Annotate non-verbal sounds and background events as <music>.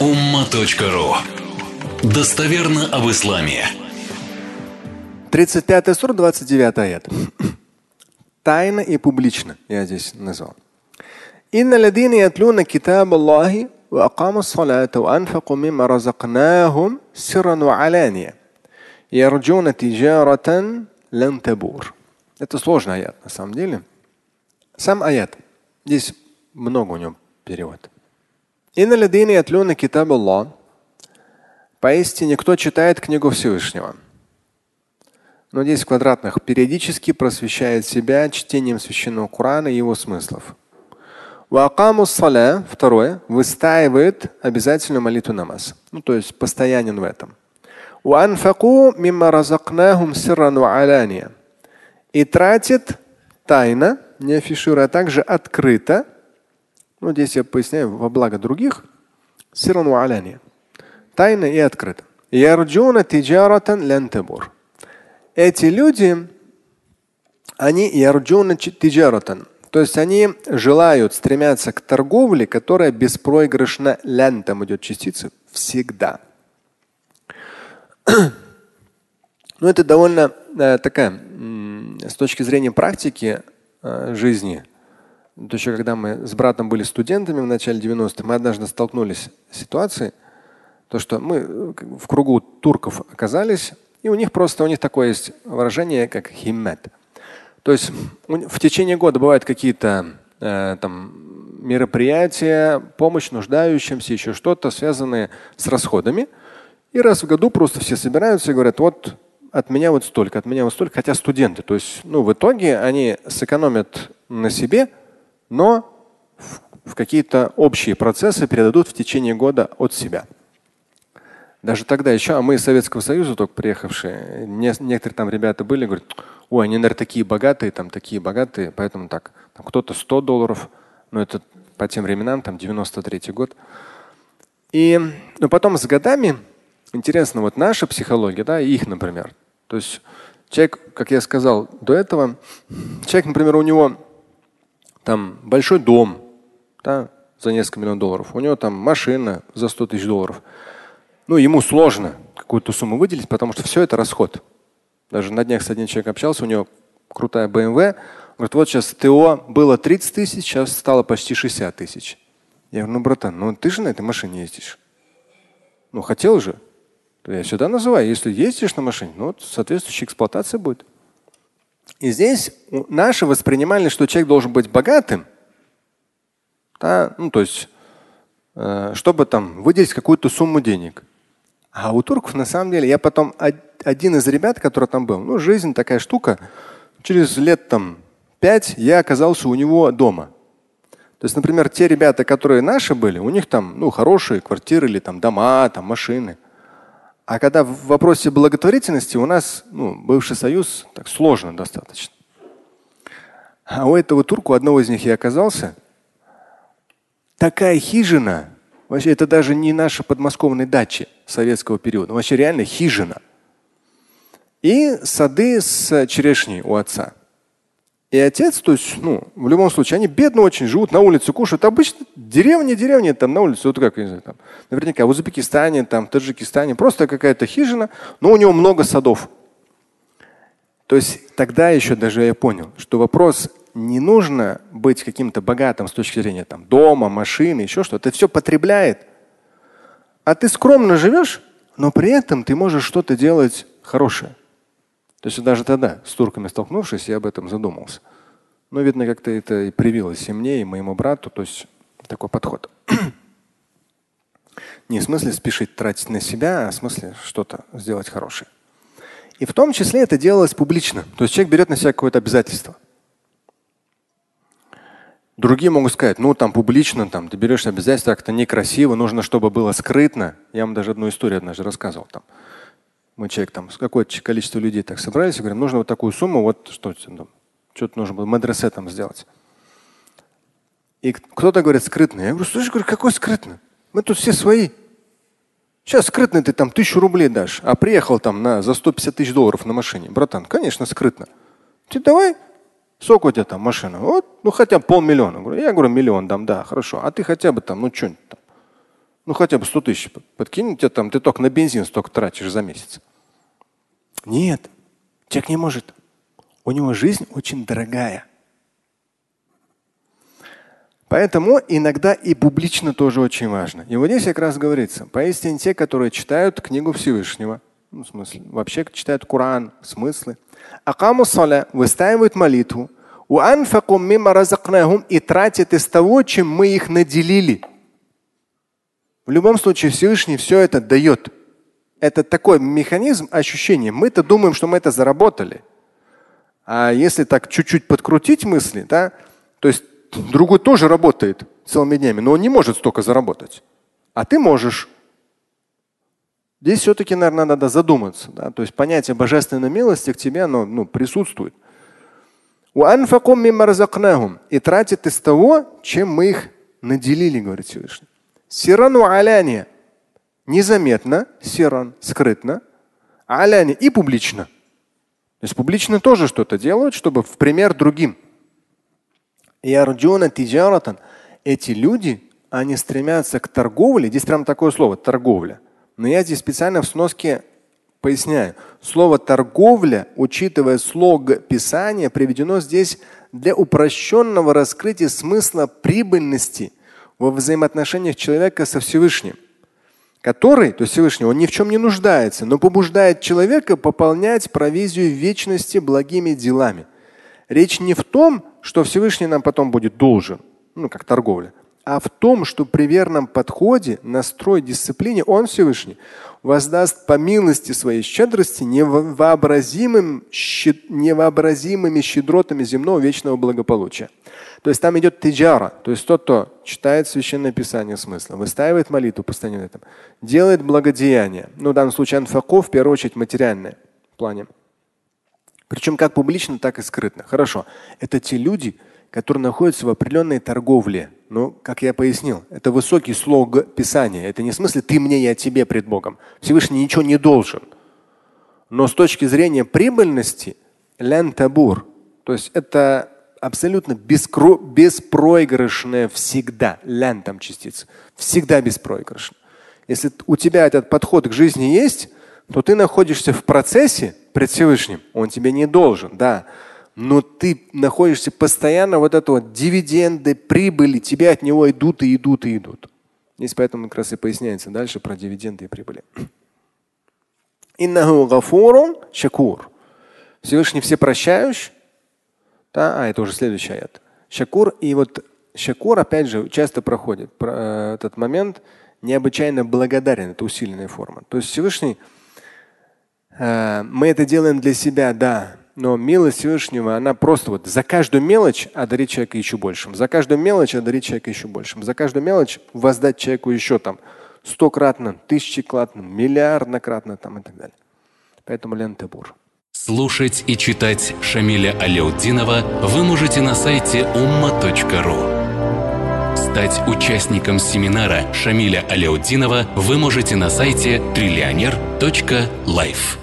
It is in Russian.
umma.ru Достоверно об исламе. 35 сур, 29 аят. Тайно и публично я здесь назвал. إن الذين يتلون كتاب الله وأقاموا الصلاة وأنفقوا مما رزقناهم سرا وعلانية يرجون تجارة لن تبور. Это сложный аят на самом деле. Сам аят. Здесь много у него перевод. Поистине, кто читает книгу Всевышнего. Но здесь в квадратных периодически просвещает себя чтением священного Корана и его смыслов. Вакаму саля, второе, выстаивает обязательную молитву намаз. Ну, то есть постоянен в этом. И тратит тайно, не афишируя, а также открыто ну, здесь я поясняю во благо других. Сиран аляния. Тайно и открыто. Ярджуна тиджаратан лентабур. Эти люди, они ярджуна тиджаратан. То есть они желают, стремятся к торговле, которая беспроигрышна лентам идет частица всегда. <clears throat> Ну, это довольно э, такая, с точки зрения практики э, жизни, то еще когда мы с братом были студентами в начале 90-х, мы однажды столкнулись с ситуацией, то, что мы э, в кругу турков оказались, и у них просто у них такое есть выражение, как химмет. То есть в течение года бывают какие-то э, там мероприятия, помощь нуждающимся, еще что-то, связанные с расходами. И раз в году просто все собираются и говорят, вот от меня вот столько, от меня вот столько, хотя студенты. То есть ну, в итоге они сэкономят на себе, но в какие-то общие процессы передадут в течение года от себя. Даже тогда еще, а мы из Советского Союза только приехавшие, не, некоторые там ребята были, говорят, ой, они, наверное, такие богатые, там такие богатые, поэтому так. Там кто-то 100 долларов, но это по тем временам, там 93 год. И но потом с годами, интересно, вот наша психология, да, и их, например. То есть человек, как я сказал до этого, человек, например, у него там большой дом да, за несколько миллионов долларов, у него там машина за 100 тысяч долларов. Ну, ему сложно какую-то сумму выделить, потому что все это расход. Даже на днях с одним человеком общался, у него крутая BMW. Говорит, вот сейчас ТО было 30 тысяч, сейчас стало почти 60 тысяч. Я говорю, ну, братан, ну ты же на этой машине ездишь. Ну, хотел же. Я сюда называю. Если ездишь на машине, ну, вот соответствующая эксплуатация будет. И здесь наши воспринимали, что человек должен быть богатым, да, ну, то есть, э, чтобы там выделить какую-то сумму денег. А у турков на самом деле, я потом один из ребят, который там был, ну, жизнь такая штука, через лет там пять я оказался у него дома. То есть, например, те ребята, которые наши были, у них там ну, хорошие квартиры или там дома, там машины. А когда в вопросе благотворительности у нас ну, бывший союз так сложно достаточно. А у этого турку, одного из них я оказался, такая хижина, вообще это даже не наша подмосковная дача советского периода, вообще реально хижина. И сады с черешней у отца. И отец, то есть, ну, в любом случае, они бедно очень живут, на улице кушают. Обычно деревня, деревня, там на улице, вот как, не знаю, там, наверняка в Узбекистане, там, Таджикистане, просто какая-то хижина, но у него много садов. То есть тогда еще даже я понял, что вопрос не нужно быть каким-то богатым с точки зрения там, дома, машины, еще что-то. Это все потребляет. А ты скромно живешь, но при этом ты можешь что-то делать хорошее. То есть даже тогда, с турками столкнувшись, я об этом задумался. Но, видно, как-то это и привилось и мне, и моему брату. То есть такой подход. <clears throat> Не в смысле спешить тратить на себя, а в смысле что-то сделать хорошее. И в том числе это делалось публично. То есть человек берет на себя какое-то обязательство. Другие могут сказать, ну там публично, там ты берешь обязательства, как-то некрасиво, нужно, чтобы было скрытно. Я вам даже одну историю однажды рассказывал. Там мы человек там, с какое-то количество людей так собрались и говорим, нужно вот такую сумму, вот что там, что-то нужно было медресе там сделать. И кто-то говорит скрытно. Я говорю, слушай, говорю, какой скрытно? Мы тут все свои. Сейчас скрытно ты там тысячу рублей дашь, а приехал там на, за 150 тысяч долларов на машине. Братан, конечно, скрытно. Ты давай, сколько у тебя там машина? Вот, ну хотя бы полмиллиона. Я говорю, миллион дам, да, хорошо. А ты хотя бы там, ну что-нибудь там. Ну хотя бы 100 тысяч подкинь, тебе там, ты только на бензин столько тратишь за месяц. Нет, человек не может. У него жизнь очень дорогая. Поэтому иногда и публично тоже очень важно. И вот здесь как раз говорится, поистине те, которые читают книгу Всевышнего, ну, в смысле, вообще читают Коран, смыслы, акаму саля, выстаивают молитву, и тратят из того, чем мы их наделили. В любом случае Всевышний все это дает. Это такой механизм ощущения. Мы-то думаем, что мы это заработали. А если так чуть-чуть подкрутить мысли, да, то есть другой тоже работает целыми днями, но он не может столько заработать. А ты можешь. Здесь все-таки, наверное, надо задуматься. Да? То есть понятие божественной милости к тебе оно ну, присутствует. И тратят из того, чем мы их наделили, говорит Всевышний. Сирану аляния. Незаметно, сиран, скрытно. Аляния и публично. То есть публично тоже что-то делают, чтобы в пример другим. Ярджуна тиджаратан. Эти люди, они стремятся к торговле. Здесь прям такое слово торговля. Но я здесь специально в сноске поясняю. Слово торговля, учитывая слог Писания, приведено здесь для упрощенного раскрытия смысла прибыльности во взаимоотношениях человека со Всевышним который, то есть Всевышний, он ни в чем не нуждается, но побуждает человека пополнять провизию вечности благими делами. Речь не в том, что Всевышний нам потом будет должен, ну как торговля, а в том, что при верном подходе, настрой, дисциплине Он Всевышний воздаст по милости своей щедрости невообразимым, невообразимыми щедротами земного вечного благополучия. То есть там идет тиджара, то есть тот, кто читает священное писание смысла, выстаивает молитву постоянно этом, делает благодеяние. Ну, в данном случае анфаков, в первую очередь материальное в плане. Причем как публично, так и скрытно. Хорошо. Это те люди, которые находятся в определенной торговле. Ну, как я пояснил, это высокий слог Писания. Это не в смысле ты мне, я тебе пред Богом. Всевышний ничего не должен. Но с точки зрения прибыльности, лян табур, то есть это абсолютно бескро... беспроигрышное всегда. Лян там частица. Всегда беспроигрышно. Если у тебя этот подход к жизни есть, то ты находишься в процессе пред Всевышним. Он тебе не должен, да. Но ты находишься постоянно вот это вот дивиденды, прибыли, тебе от него идут и идут и идут. Здесь поэтому как раз и поясняется дальше про дивиденды и прибыли. <clears throat> Иннаху гафурун шакур. Всевышний все прощающий. Да? А, это уже следующий аят. Шакур. И вот шакур, опять же, часто проходит про, э, этот момент необычайно благодарен. Это усиленная форма. То есть Всевышний Э, мы это делаем для себя, да, но милость Всевышнего, она просто вот за каждую мелочь одарить человека еще большим, за каждую мелочь одарить человека еще большим, за каждую мелочь воздать человеку еще там стократно, тысячекратно, миллиарднократно там и так далее. Поэтому лен табур. Слушать и читать Шамиля Аляутдинова вы можете на сайте umma.ru. Стать участником семинара Шамиля Аляутдинова вы можете на сайте триллионер.life.